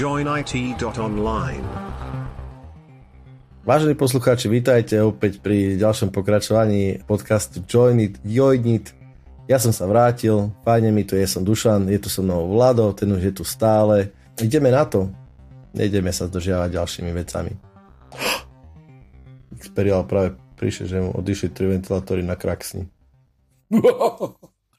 joinit.online. Vážení poslucháči, vítajte opäť pri ďalšom pokračovaní podcastu Join It, Join It. Ja som sa vrátil, fajne mi tu je, som Dušan, je tu so mnou Vlado, ten už je tu stále. Ideme na to. Nejdeme sa zdržiavať ďalšími vecami. Xperial práve prišiel, že mu odišli tri ventilátory na kraxni.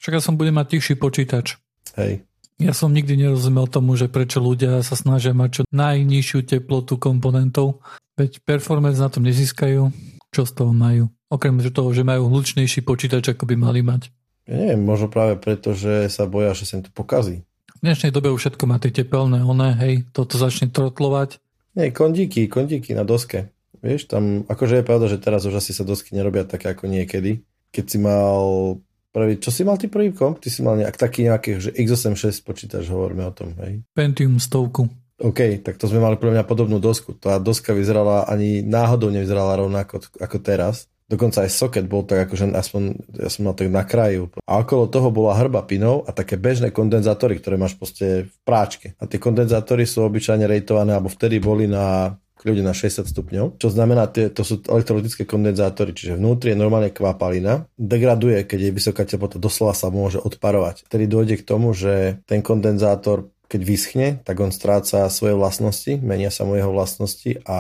Však ja som budem mať tichší počítač. Hej, Ja som nikdy nerozumel tomu, že prečo ľudia sa snažia mať čo najnižšiu teplotu komponentov, veď performance na tom nezískajú, čo z toho majú. Okrem toho, že majú hlučnejší počítač, ako by mali mať. ja neviem, možno práve preto, že sa boja, že sa im to pokazí. V dnešnej dobe už všetko má tie tepelné, one, hej, toto začne trotlovať. Nie, kondíky, kondíky na doske. Vieš, tam, akože je pravda, že teraz už asi sa dosky nerobia také ako niekedy. Keď si mal prvý, čo si mal ty prvý komp? Ty si mal nejak, taký nejaký, že x86 počítač, hovoríme o tom, hej? Pentium stovku. OK, tak to sme mali pre mňa podobnú dosku. Tá doska vyzerala ani náhodou nevyzerala rovnako ako teraz. Dokonca aj socket bol tak akože aspoň, ja som mal tak na kraju. A okolo toho bola hrba pinov a také bežné kondenzátory, ktoré máš proste v práčke. A tie kondenzátory sú obyčajne rejtované, alebo vtedy boli na kľude na 60 stupňov, čo znamená, tie, to sú elektrolytické kondenzátory, čiže vnútri je normálne kvapalina, degraduje, keď je vysoká teplota, doslova sa môže odparovať. Vtedy dojde k tomu, že ten kondenzátor keď vyschne, tak on stráca svoje vlastnosti, menia sa mu jeho vlastnosti a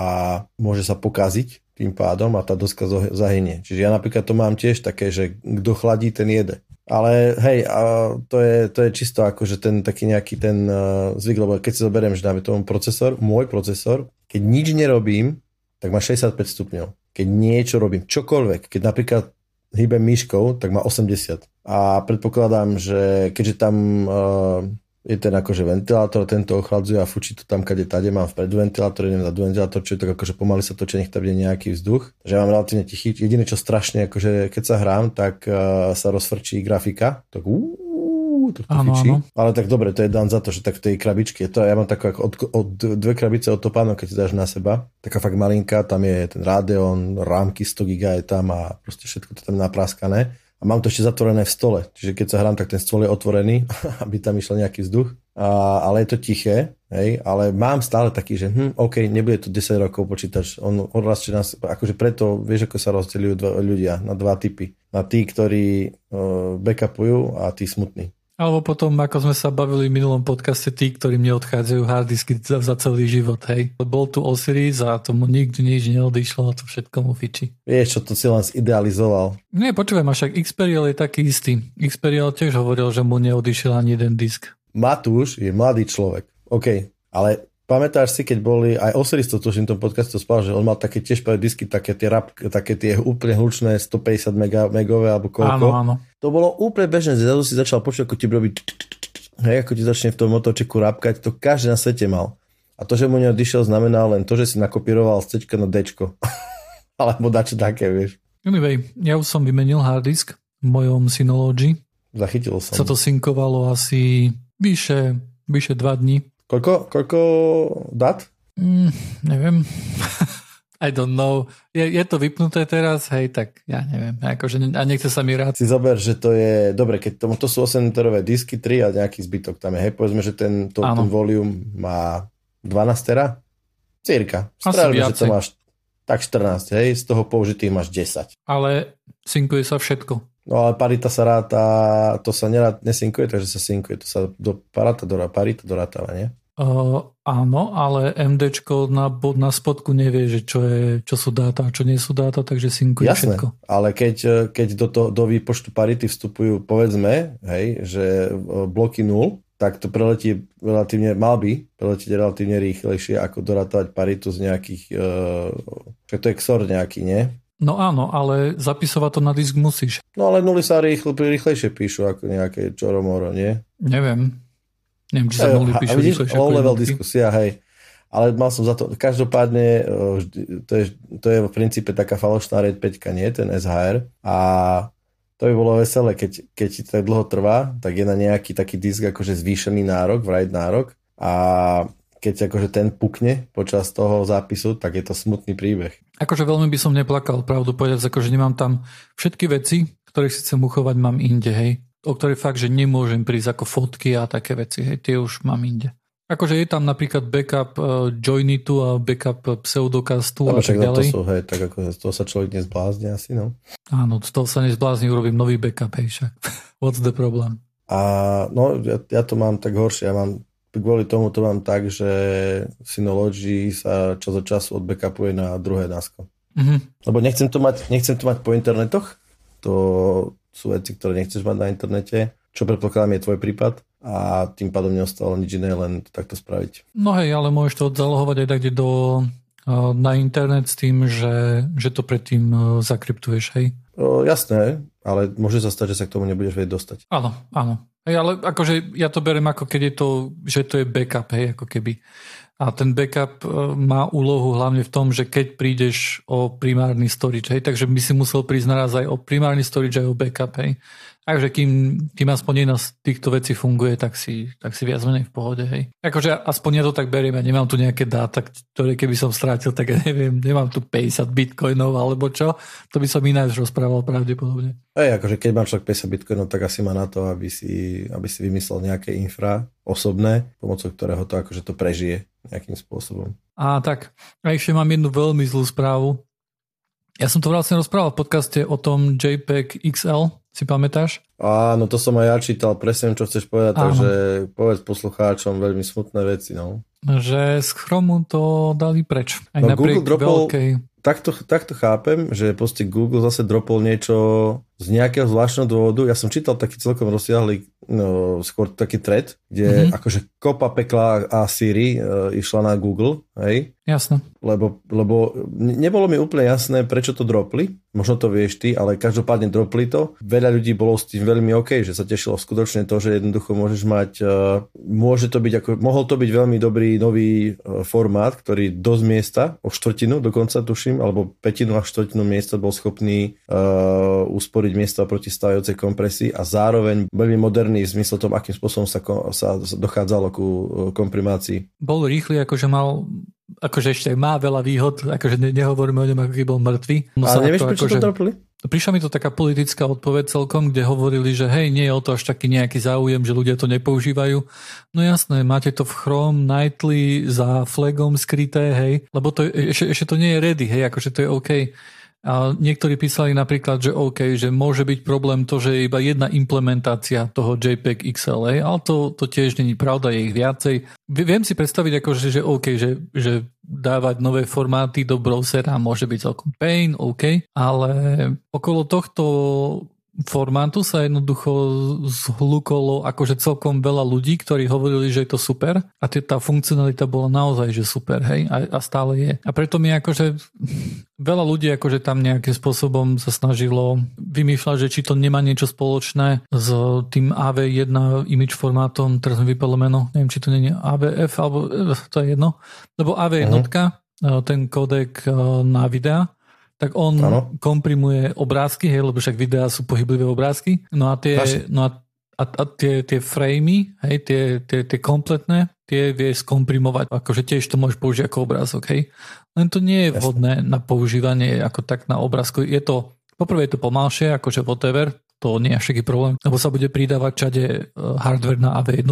môže sa pokaziť tým pádom a tá doska zahynie. Čiže ja napríklad to mám tiež také, že kto chladí, ten jede. Ale hej, a to, je, to je čisto akože ten taký nejaký ten uh, zvyk, lebo keď si zoberiem, že dáme tomu procesor, môj procesor, keď nič nerobím, tak má 65 stupňov. Keď niečo robím, čokoľvek, keď napríklad hýbem myškou, tak má 80. A predpokladám, že keďže tam uh, je ten akože ventilátor, tento ochladzuje a fučí to tam, kade tade mám vpredu ventilátor, idem za ventilátor, čo je tak akože pomaly sa točí, nech tam bude nejaký vzduch. Že mám relatívne tichý. Jediné, čo strašne, akože keď sa hrám, tak uh, sa rozfrčí grafika. Tak uú, to Áno, fičí. áno. Ale tak dobre, to je dan za to, že tak v tej krabičke, to ja mám takú ako od, od, dve krabice od topánov, keď si dáš na seba. Taká fakt malinká, tam je ten Radeon, rámky 100 giga je tam a proste všetko to tam napraskané. A mám to ešte zatvorené v stole, čiže keď sa hrám, tak ten stôl je otvorený, aby tam išiel nejaký vzduch. A, ale je to tiché, hej, ale mám stále taký, že hm, OK, nebude to 10 rokov počítač, on odrastie nás, akože preto vieš, ako sa rozdeľujú dva, ľudia na dva typy. Na tí, ktorí uh, backupujú a tí smutní. Alebo potom, ako sme sa bavili v minulom podcaste, tí, ktorým neodchádzajú harddisky za, za celý život, hej. Bol tu Osiris a tomu nikdy nič neodišlo a to všetko mu fiči. Vieš, čo to si len zidealizoval. Nie, počúvaj, ma však Xperial je taký istý. Xperial tiež hovoril, že mu neodišiel ani jeden disk. Matúš je mladý človek. OK, ale pamätáš si, keď boli, aj Osiris to tuším v tom podcastu spal, že on mal také tiež disky, také tie, rap, také tie úplne hlučné 150 mega, megové alebo koľko. Áno, áno. To bolo úplne bežné, zrazu si začal počuť, ako ti robí hej, ako ti začne v tom motočeku rapkať, to každý na svete mal. A to, že mu neodišiel, znamená len to, že si nakopíroval z C na D. Alebo dačo také, vieš. Anyway, ja už som vymenil harddisk v mojom Synology. Zachytil som. Sa to synkovalo asi vyše, vyše dva dní. Koľko, koľko dat? Mm, neviem. I don't know. Je, je to vypnuté teraz, hej, tak ja neviem. Akože, ne- a nechce sa mi rád. Si zober, že to je, dobre, keď to, to sú 8 terové disky, 3 a nejaký zbytok tam je. Hej, povedzme, že ten, to, ten volume má 12 tera? Cirka. Asi Strávime, že to máš tak 14, hej, z toho použitých máš 10. Ale synkuje sa všetko. No ale parita sa ráta, to sa nerad, nesynkuje, takže sa synkuje, to sa do parata, do, parita dorátava, nie? Uh, áno, ale MDčko na, na spodku nevie, že čo, je, čo sú dáta a čo nie sú dáta, takže synkuje Jasné, všetko. ale keď, keď do, to, do výpočtu parity vstupujú, povedzme, hej, že e, bloky 0, tak to preletí relatívne, mal by preletiť relatívne rýchlejšie, ako dorátavať paritu z nejakých, uh, to je XOR nejaký, nie? No áno, ale zapisovať to na disk musíš. No ale nuly sa rýchle, rýchlejšie píšu ako nejaké čoromoro, nie? Neviem. Neviem, či sa Hej, mohli píšu vidíš, rýchlejšie level diskusia, hej. Ale mal som za to, každopádne, vždy- to je, to je v princípe taká falošná RAID 5, nie, ten SHR. A to by bolo veselé, keď, keď ti to tak dlho trvá, tak je na nejaký taký disk akože zvýšený nárok, write nárok. A keď akože ten pukne počas toho zápisu, tak je to smutný príbeh. Akože veľmi by som neplakal, pravdu povedať, akože nemám tam všetky veci, ktoré si chcem uchovať, mám inde, hej. O ktoré fakt, že nemôžem prísť ako fotky a také veci, hej, tie už mám inde. Akože je tam napríklad backup uh, Joinitu a backup pseudocastu a tak ďalej. To sú, hej, tak ako z toho sa človek nezblázni asi, no. Áno, z toho sa nezblázni, urobím nový backup, hej, však. What's the problem? A no, ja, ja to mám tak horšie, ja mám kvôli tomu to mám tak, že Synology sa čas od času odbackupuje na druhé násko. Mm-hmm. Lebo nechcem to, mať, nechcem to mať po internetoch, to sú veci, ktoré nechceš mať na internete, čo predpokladám je tvoj prípad a tým pádom neostalo nič iné, len to takto spraviť. No hej, ale môžeš to odzalohovať aj tak do, na internet s tým, že, že to predtým zakryptuješ, hej? O, jasné, ale môže sa stať, že sa k tomu nebudeš vedieť dostať. Áno, áno. Hej, ale akože ja to berem ako keď je to, že to je backup, hej, ako keby. A ten backup má úlohu hlavne v tom, že keď prídeš o primárny storage, hej, takže by si musel prísť naraz aj o primárny storage aj o backup, hej. Takže kým, kým aspoň jedna z týchto vecí funguje, tak si, tak si viac menej v pohode. Hej. Akože aspoň ja to tak beriem, ja nemám tu nejaké dáta, ktoré keby som strátil, tak ja neviem, nemám tu 50 bitcoinov alebo čo. To by som ináč rozprával pravdepodobne. Hej, akože keď mám však 50 bitcoinov, tak asi má na to, aby si, aby si vymyslel nejaké infra osobné, pomocou ktorého to akože to prežije nejakým spôsobom. A tak, a ešte mám jednu veľmi zlú správu. Ja som to vlastne rozprával v podcaste o tom JPEG XL, si pamätáš? Áno, to som aj ja čítal, presne čo chceš povedať, Áno. takže povedz poslucháčom veľmi smutné veci, no. Že z Chromu to dali preč. Aj no, Google dropol, veľkej... takto, takto chápem, že proste Google zase dropol niečo z nejakého zvláštneho dôvodu. Ja som čítal taký celkom rozsiahly, no, skôr taký thread, kde mm-hmm. akože kopa pekla a Siri uh, išla na Google, hej? Jasné. Lebo, lebo nebolo mi úplne jasné, prečo to dropli. Možno to vieš ty, ale každopádne dropli to. Veľa ľudí bolo s tým veľmi OK, že sa tešilo skutočne to, že jednoducho môžeš mať, uh, môže to byť ako, mohol to byť veľmi dobrý nový uh, formát, ktorý dosť miesta, o štvrtinu dokonca tuším, alebo petinu a štvrtinu miesta bol schopný uh, usporiť miesta proti stávajúcej kompresii a zároveň veľmi moderný v zmysle tom, akým spôsobom sa, sa dochádzalo ku komprimácii. Bol rýchly, akože mal akože ešte má veľa výhod, akože ne, nehovoríme o ňom, ako keby bol mŕtvý. No Ale nevieš, prečo akože, to dropli? Prišla mi to taká politická odpoveď celkom, kde hovorili, že hej, nie je o to až taký nejaký záujem, že ľudia to nepoužívajú. No jasné, máte to v Chrome nightly za flagom skryté, hej, lebo to, ešte, ešte to nie je ready, hej, akože to je OK. A niektorí písali napríklad, že OK, že môže byť problém to, že je iba jedna implementácia toho JPEG XLA, ale to, to tiež není pravda, je ich viacej. Viem si predstaviť akože, že OK, že, že dávať nové formáty do browsera môže byť celkom pain, OK, ale okolo tohto formátu sa jednoducho zhlukolo akože celkom veľa ľudí, ktorí hovorili, že je to super a tá funkcionalita bola naozaj, že super, hej, a, a stále je. A preto mi akože veľa ľudí akože tam nejakým spôsobom sa snažilo vymýšľať, že či to nemá niečo spoločné s tým AV1 image formátom, teraz mi vypadlo meno, neviem, či to nie je AVF, alebo eh, to je jedno, lebo AV1, uh-huh. ten kodek eh, na videa, tak on ano. komprimuje obrázky, hej, lebo však videá sú pohyblivé obrázky. No a tie, no a, a, a tie, tie framey, hej, tie, tie, tie kompletné, tie vie skomprimovať. Akože tiež to môžeš použiť ako obrázok, hej. Len to nie je vhodné na používanie ako tak na obrázku. Je to, poprvé je to pomalšie, akože whatever, to nie je všaký problém, lebo sa bude pridávať čade e, hardware na AV1,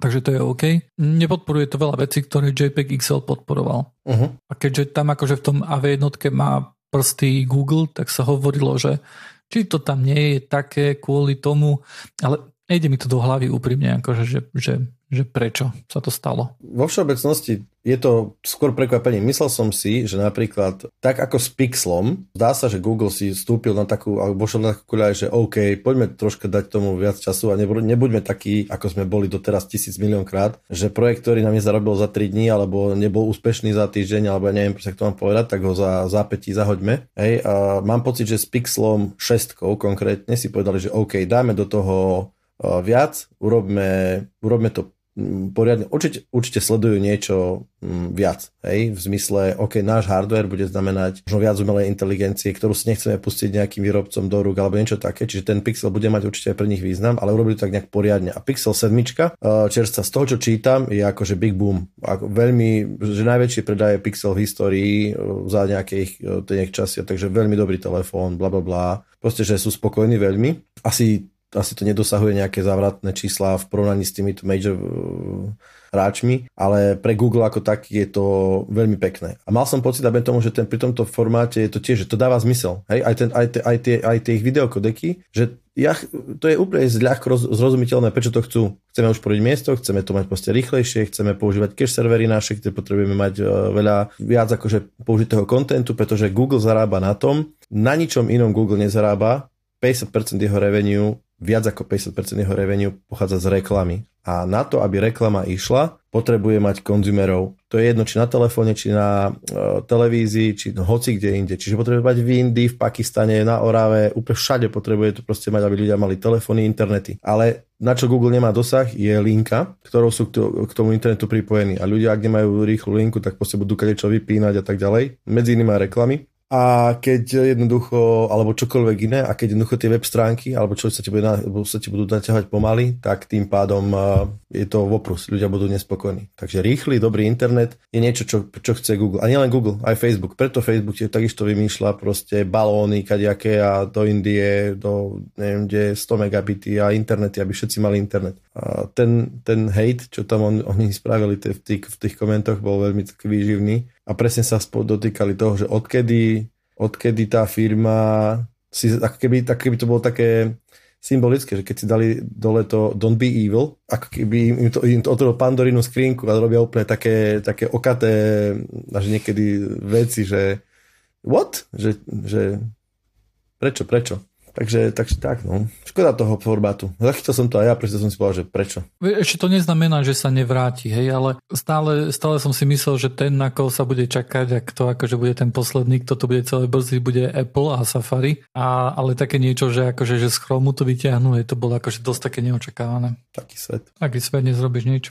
takže to je OK. Nepodporuje to veľa vecí, ktoré JPEG XL podporoval. Uh-huh. A keďže tam akože v tom AV1 má prsty Google, tak sa hovorilo, že či to tam nie je také kvôli tomu, ale nejde mi to do hlavy úprimne, akože, že, že že prečo sa to stalo? Vo všeobecnosti je to skôr prekvapenie. Myslel som si, že napríklad tak ako s Pixlom, zdá sa, že Google si stúpil na takú, alebo vošiel na takú kuľaj, že OK, poďme troška dať tomu viac času a nebuďme takí, ako sme boli doteraz tisíc milión krát, že projekt, ktorý nám nezarobil za 3 dní, alebo nebol úspešný za týždeň, alebo ja neviem, ako to mám povedať, tak ho za zápätí zahoďme. Hej, a mám pocit, že s Pixlom 6 konkrétne si povedali, že OK, dáme do toho viac, urobme, urobme to poriadne, určite, určite sledujú niečo viac, hej, v zmysle, OK, náš hardware bude znamenať možno viac umelej inteligencie, ktorú si nechceme pustiť nejakým výrobcom do rúk alebo niečo také, čiže ten Pixel bude mať určite aj pre nich význam, ale urobili to tak nejak poriadne. A Pixel 7, eh, čerstva, z toho, čo čítam, je akože big boom. Ako veľmi, že najväčšie predaje Pixel v histórii eh, za nejakých eh, časy, takže veľmi dobrý telefón, bla bla bla. Proste, že sú spokojní veľmi. Asi asi to nedosahuje nejaké závratné čísla v porovnaní s týmito major uh, hráčmi, ale pre Google ako tak je to veľmi pekné. A mal som pocit, aby tomu, že ten, pri tomto formáte je to tiež, že to dáva zmysel. Hej? Aj, ten, aj, te, aj, tie, aj tie ich videokodeky, že ja, to je úplne ľahko roz, zrozumiteľné, prečo to chcú. Chceme už poriť miesto, chceme to mať proste rýchlejšie, chceme používať cache servery naše, kde potrebujeme mať uh, veľa viac akože použitého kontentu, pretože Google zarába na tom, na ničom inom Google nezarába, 50% jeho revenue viac ako 50% jeho revenue pochádza z reklamy. A na to, aby reklama išla, potrebuje mať konzumerov. To je jedno, či na telefóne, či na uh, televízii, či no, hoci kde inde. Čiže potrebuje mať v Indii, v Pakistane, na Orave, úplne všade potrebuje to proste mať, aby ľudia mali telefóny, internety. Ale na čo Google nemá dosah, je linka, ktorou sú k tomu internetu pripojení. A ľudia, ak nemajú rýchlu linku, tak proste budú kadečo vypínať a tak ďalej. Medzi inými reklamy a keď jednoducho, alebo čokoľvek iné, a keď jednoducho tie web stránky, alebo čo sa ti, bude, sa ti budú naťahovať pomaly, tak tým pádom je to voprus, ľudia budú nespokojní. Takže rýchly, dobrý internet je niečo, čo, čo chce Google. A nielen Google, aj Facebook. Preto Facebook je takisto vymýšľa proste balóny, kadejaké a do Indie, do neviem kde, 100 megabity a internety, aby všetci mali internet. A ten, ten hate, čo tam on, oni spravili v tých, v tých komentoch, bol veľmi taký výživný a presne sa dotýkali toho, že odkedy, odkedy tá firma si, ako keby, tak keby to bolo také symbolické, že keď si dali dole to Don't be evil, ako keby im to, im to otvorilo Pandorinu skrinku a robia úplne také, také okaté až niekedy veci, že what? Že, že prečo, prečo? Takže, takže tak, no. Škoda toho formátu. Zachytil som to aj ja, preto som si povedal, že prečo. Ešte to neznamená, že sa nevráti, hej, ale stále, stále som si myslel, že ten, na koho sa bude čakať, ak to akože bude ten posledný, kto to bude celé brzy, bude Apple a Safari. A, ale také niečo, že akože že z Chromu to vyťahnú, je to bolo akože dosť také neočakávané. Taký svet. Taký svet, nezrobíš nič.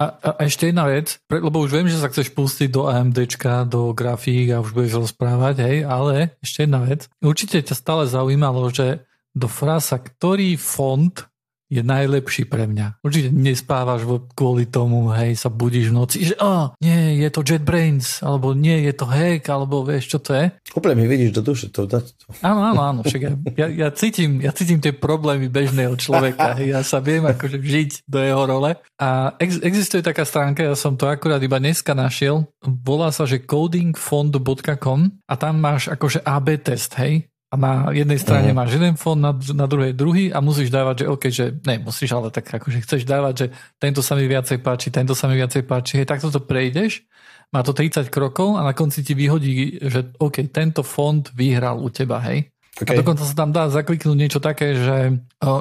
A, a ešte jedna vec, lebo už viem, že sa chceš pustiť do AMDčka, do grafík a už budeš rozprávať, hej, ale ešte jedna vec. Určite ťa stále zaujímalo, že do frasa, ktorý font je najlepší pre mňa. Určite nespávaš kvôli tomu, hej, sa budíš v noci, že oh, nie, je to JetBrains, alebo nie, je to hack, alebo vieš, čo to je. Úplne mi vidíš do duše. To, to, to. Áno, áno, áno, však ja, ja, ja, cítim, ja cítim tie problémy bežného človeka, hej, ja sa viem akože žiť do jeho role. A ex, existuje taká stránka, ja som to akurát iba dneska našiel, volá sa, že codingfond.com a tam máš akože AB test, hej, a na jednej strane uh-huh. máš jeden fond, na, na druhej druhý a musíš dávať, že OK, že ne, musíš, ale tak akože chceš dávať, že tento sa mi viacej páči, tento sa mi viacej páči, hej, takto to prejdeš, má to 30 krokov a na konci ti vyhodí, že OK, tento fond vyhral u teba, hej. Okay. A dokonca sa tam dá zakliknúť niečo také, že,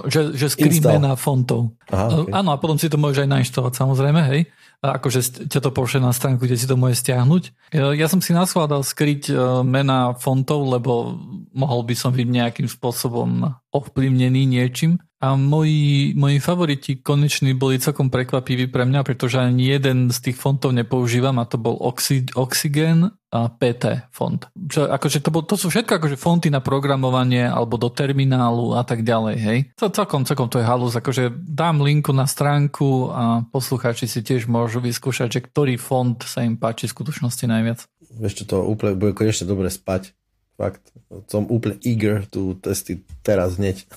že, že screen mena fontov. Aha, okay. Áno, a potom si to môžeš aj nainštalovať samozrejme, hej akože ťa to pošle na stránku, kde si to môže stiahnuť. Ja som si naschvádal skryť e, mena fontov, lebo mohol by som byť nejakým spôsobom ovplyvnený niečím. A moji, moji favoriti koneční boli celkom prekvapiví pre mňa, pretože ani jeden z tých fontov nepoužívam a to bol Oxy, Oxygen PT font. Čo, akože to, bol, to sú všetko akože fonty na programovanie alebo do terminálu a tak ďalej. Hej. To, celkom, celkom to je halus. Akože dám linku na stránku a poslucháči si tiež môžu vyskúšať, že ktorý font sa im páči v skutočnosti najviac. Vieš čo, to úplne bude konečne dobre spať. Fakt, som úplne eager tu testy teraz hneď.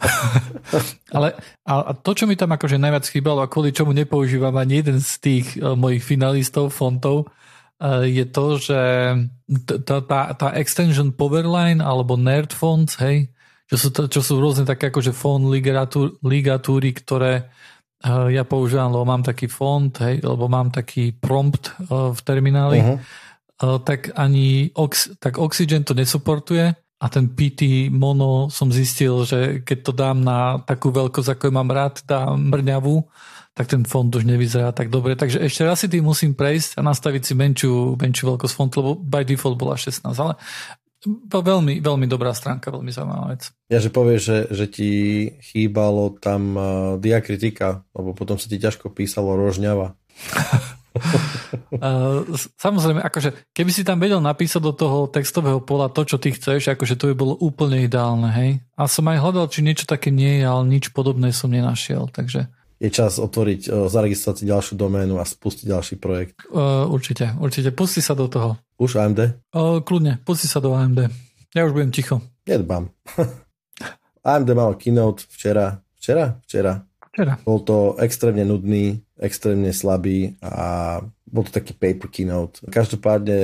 Ale a to, čo mi tam akože najviac chýbalo a kvôli čomu nepoužívam ani jeden z tých uh, mojich finalistov fontov, je to, že tá, tá, tá extension Powerline alebo Nerd Fonts, hej, čo sú, to, čo sú rôzne také akože font ligatúry, ktoré uh, ja používam, lebo mám taký font, hej, lebo mám taký prompt v termináli. Uh-huh tak ani ox, tak Oxygen to nesuportuje a ten PT mono som zistil, že keď to dám na takú veľkosť, ako mám rád, tá mrňavú, tak ten fond už nevyzerá tak dobre. Takže ešte raz si tým musím prejsť a nastaviť si menšiu, menšiu veľkosť fontu, lebo by default bola 16, ale veľmi, veľmi dobrá stránka, veľmi zaujímavá vec. Ja že povieš, že, že ti chýbalo tam diakritika, lebo potom sa ti ťažko písalo rožňava. Samozrejme, akože keby si tam vedel napísať do toho textového pola to, čo ty chceš, akože to by bolo úplne ideálne, hej. A som aj hľadal, či niečo také nie je, ale nič podobné som nenašiel, takže... Je čas otvoriť, zaregistrovať si ďalšiu doménu a spustiť ďalší projekt. Uh, určite, určite. Pusti sa do toho. Už AMD? Uh, kľudne, pusti sa do AMD. Ja už budem ticho. Nedbám. AMD mal keynote včera, včera, včera. Včera. Bol to extrémne nudný, extrémne slabý a bol to taký paper keynote. Každopádne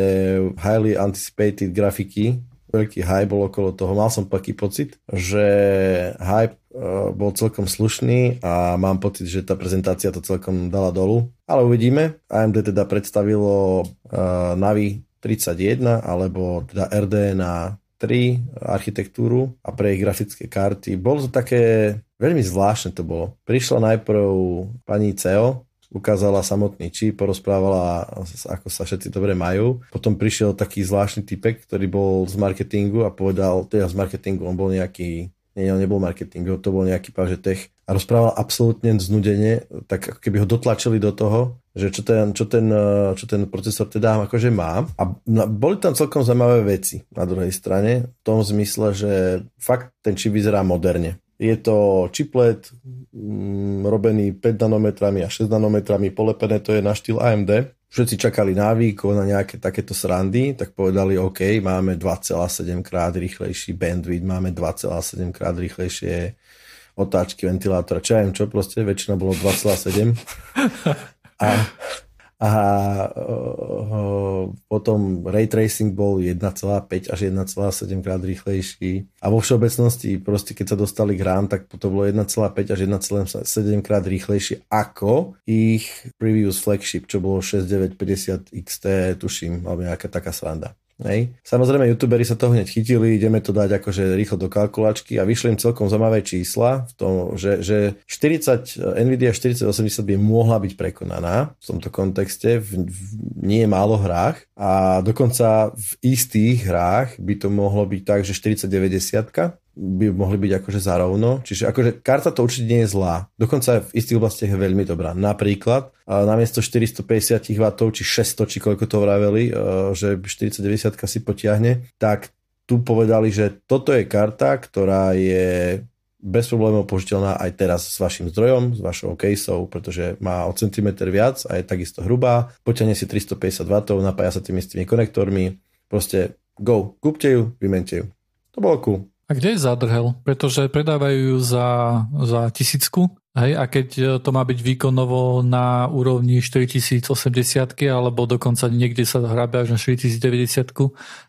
highly anticipated grafiky, veľký hype bol okolo toho. Mal som taký pocit, že hype uh, bol celkom slušný a mám pocit, že tá prezentácia to celkom dala dolu. Ale uvidíme. AMD teda predstavilo uh, Navi 31 alebo teda RDNA 3 architektúru a pre ich grafické karty. Bolo to také, veľmi zvláštne to bolo. Prišla najprv pani CEO, ukázala samotný čip, porozprávala, ako sa všetci dobre majú. Potom prišiel taký zvláštny typek, ktorý bol z marketingu a povedal, teda z marketingu, on bol nejaký nie, on nebol marketing, to bol nejaký páže tech a rozprával absolútne znudene, tak ako keby ho dotlačili do toho, že čo ten, čo ten, čo ten procesor teda akože má. A boli tam celkom zaujímavé veci na druhej strane, v tom zmysle, že fakt ten čip vyzerá moderne. Je to chiplet mm, robený 5 nanometrami a 6 nanometrami, polepené to je na štýl AMD všetci čakali na výkon, na nejaké takéto srandy, tak povedali, OK, máme 2,7 krát rýchlejší bandwidth, máme 2,7 krát rýchlejšie otáčky ventilátora, čo ja viem čo, proste väčšina bolo 2,7. A a potom ray tracing bol 1,5 až 1,7 krát rýchlejší a vo všeobecnosti proste keď sa dostali k rán, tak to bolo 1,5 až 1,7 krát rýchlejšie ako ich previous flagship, čo bolo 6950 XT, tuším, alebo nejaká taká sranda. Hej. Samozrejme, youtuberi sa toho hneď chytili, ideme to dať akože rýchlo do kalkulačky a vyšli im celkom zaujímavé čísla v tom, že, že 40, Nvidia 4080 by mohla byť prekonaná v tomto kontexte v, v nie málo hrách a dokonca v istých hrách by to mohlo byť tak, že 4090 by mohli byť akože zarovno. Čiže akože karta to určite nie je zlá. Dokonca v istých oblastiach je veľmi dobrá. Napríklad namiesto 450 W či 600 či koľko to vraveli, že 4090 si potiahne, tak tu povedali, že toto je karta, ktorá je bez problémov použiteľná aj teraz s vašim zdrojom, s vašou caseou, pretože má o centimetr viac a je takisto hrubá, potiahne si 350 W, napája sa tými s tými konektormi, proste go, kúpte ju, vymente ju. To bolo cool. A kde je zádrhel? Pretože predávajú ju za, za tisícku, hej, a keď e, to má byť výkonovo na úrovni 4080 alebo dokonca niekde sa hrabe až na 4090,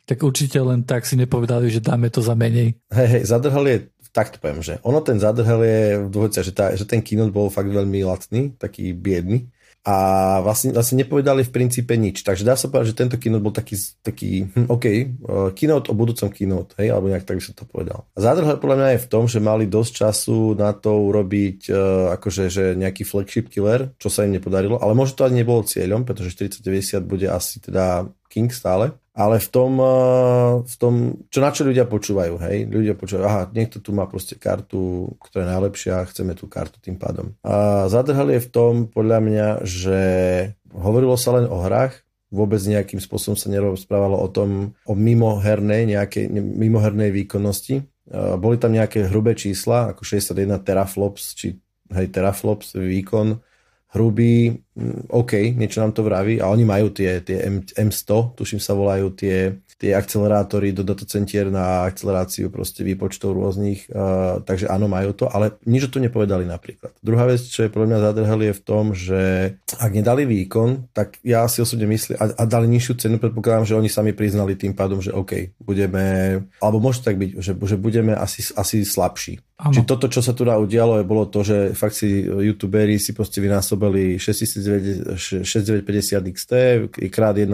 tak určite len tak si nepovedali, že dáme to za menej. Hej, hej, zadrhel je tak to poviem, že ono ten zadrhel je v dôvodce, že, tá, že ten keynote bol fakt veľmi lacný, taký biedný a vlastne, vlastne nepovedali v princípe nič. Takže dá sa povedať, že tento keynote bol taký, taký hm, OK, uh, keynote o budúcom keynote, hej, alebo nejak tak by som to povedal. A zádrhel podľa mňa je v tom, že mali dosť času na to urobiť uh, akože že nejaký flagship killer, čo sa im nepodarilo, ale možno to ani nebolo cieľom, pretože 4090 bude asi teda King stále ale v tom, eh, v tom, čo na čo ľudia počúvajú, hej, ľudia počúvajú, aha, niekto tu má proste kartu, ktorá je najlepšia, chceme tú kartu tým pádom. A zadrhal je v tom, podľa mňa, že hovorilo sa len o hrách, vôbec nejakým spôsobom sa nerozprávalo o tom, o mimohernej, nejakej mimohernej výkonnosti. Boli tam nejaké hrubé čísla, ako 61 teraflops, či hej, teraflops výkon, hrubý, OK, niečo nám to vraví a oni majú tie, tie M, M100, tuším sa volajú tie, tie akcelerátory do datacentier na akceleráciu proste výpočtov rôznych, uh, takže áno, majú to, ale nič o to nepovedali napríklad. Druhá vec, čo je podľa mňa zadrhali je v tom, že ak nedali výkon, tak ja si osobne myslím, a, a dali nižšiu cenu, predpokladám, že oni sami priznali tým pádom, že OK, budeme, alebo môže tak byť, že, že budeme asi, asi slabší. Ano. Či toto, čo sa tu udialo, bolo to, že fakt si youtuberi si proste vynásobili 6950 XT krát 1,7,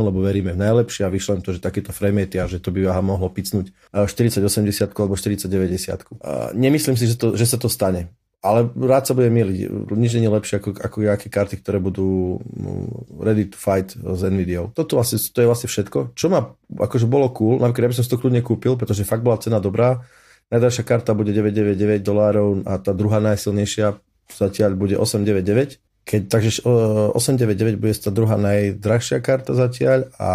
lebo veríme v najlepšie a vyšlo to, že takéto framety a že to by mohlo picnúť 4080 alebo 4090. Nemyslím si, že, to, že sa to stane. Ale rád sa bude miliť. Nič nie je lepšie ako, ako nejaké karty, ktoré budú mm, ready to fight s Nvidia. Toto vlastne, to je vlastne všetko. Čo ma akože bolo cool, napríklad ja by som si to kľudne kúpil, pretože fakt bola cena dobrá Najdražšia karta bude 999 dolárov a tá druhá najsilnejšia zatiaľ bude 899. Keď, takže 899 bude tá druhá najdrahšia karta zatiaľ a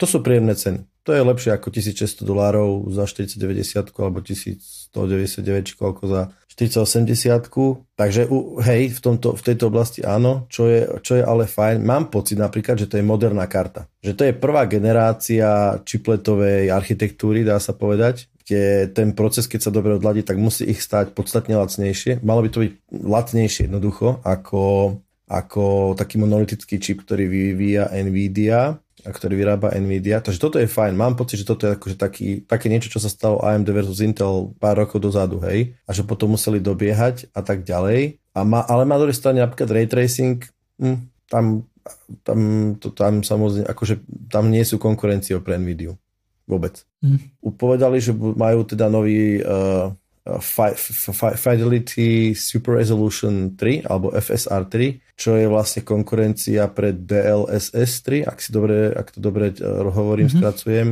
to sú príjemné ceny. To je lepšie ako 1600 dolárov za 4090 alebo 1199 či koľko za 4080. Takže hej, v, tomto, v tejto oblasti áno, čo je, čo je ale fajn. Mám pocit napríklad, že to je moderná karta. Že to je prvá generácia čipletovej architektúry, dá sa povedať kde ten proces, keď sa dobre odladí, tak musí ich stať podstatne lacnejšie. Malo by to byť lacnejšie jednoducho ako, ako taký monolitický čip, ktorý vyvíja Nvidia a ktorý vyrába Nvidia. Takže toto je fajn. Mám pocit, že toto je akože taký, také niečo, čo sa stalo AMD versus Intel pár rokov dozadu, hej. A že potom museli dobiehať a tak ďalej. A má, ale má druhej strane napríklad ray tracing, hm, tam, tam, to, tam samozrejme, akože tam nie sú konkurencie pre Nvidia. Vôbec. Mm. Upovedali, že majú teda nový uh, Fidelity Super Resolution 3 alebo FSR 3, čo je vlastne konkurencia pre DLSS 3, ak, si dobre, ak to dobre e, hovorím, mm-hmm. skracujem,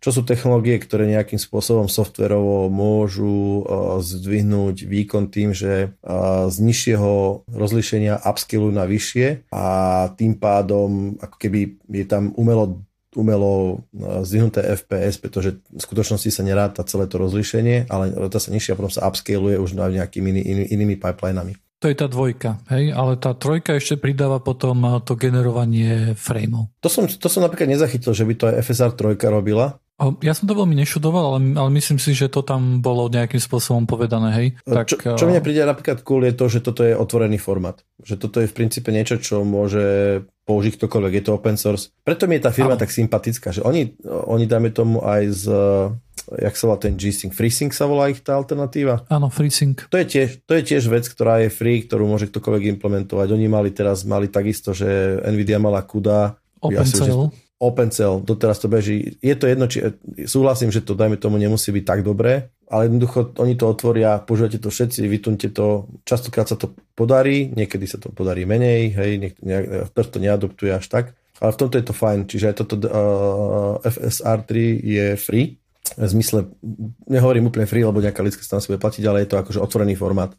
čo sú technológie, ktoré nejakým spôsobom softverovo môžu uh, zdvihnúť výkon tým, že uh, z nižšieho rozlišenia upskillujú na vyššie a tým pádom ako keby je tam umelo umelo e, zdvihnuté FPS, pretože v skutočnosti sa neráta celé to rozlíšenie, ale ráta sa nižšie a potom sa upscaluje už na nejakými iný, iný, inými pipelinami. To je tá dvojka, hej? ale tá trojka ešte pridáva potom e, to generovanie frameov. To som, to som napríklad nezachytil, že by to aj FSR trojka robila. Ja som to veľmi nešudoval, ale, ale myslím si, že to tam bolo nejakým spôsobom povedané, hej. Tak, čo, čo mne príde napríklad cool je to, že toto je otvorený format. Že toto je v princípe niečo, čo môže použiť ktokoľvek, je to open source. Preto mi je tá firma ano. tak sympatická, že oni, oni dáme tomu aj z jak sa volá ten G-Sync, FreeSync sa volá ich tá alternatíva? Áno, FreeSync. To je, tiež, to je tiež vec, ktorá je free, ktorú môže ktokoľvek implementovať. Oni mali teraz, mali takisto, že Nvidia mala CUDA. OpenCL. Ja OpenCell, doteraz to beží. Je to jedno, či súhlasím, že to dajme tomu nemusí byť tak dobré, ale jednoducho oni to otvoria, používate to všetci, vytunte to, častokrát sa to podarí, niekedy sa to podarí menej, hej, niekto nejak, to neadoptuje až tak, ale v tomto je to fajn, čiže aj toto uh, FSR3 je free, v zmysle, nehovorím úplne free, lebo nejaká ľudská strana si bude platiť, ale je to akože otvorený formát,